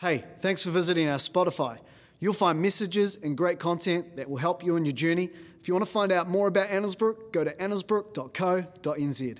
Hey, thanks for visiting our Spotify. You'll find messages and great content that will help you on your journey. If you want to find out more about Annesbrook, go to annesbrook.co.nz.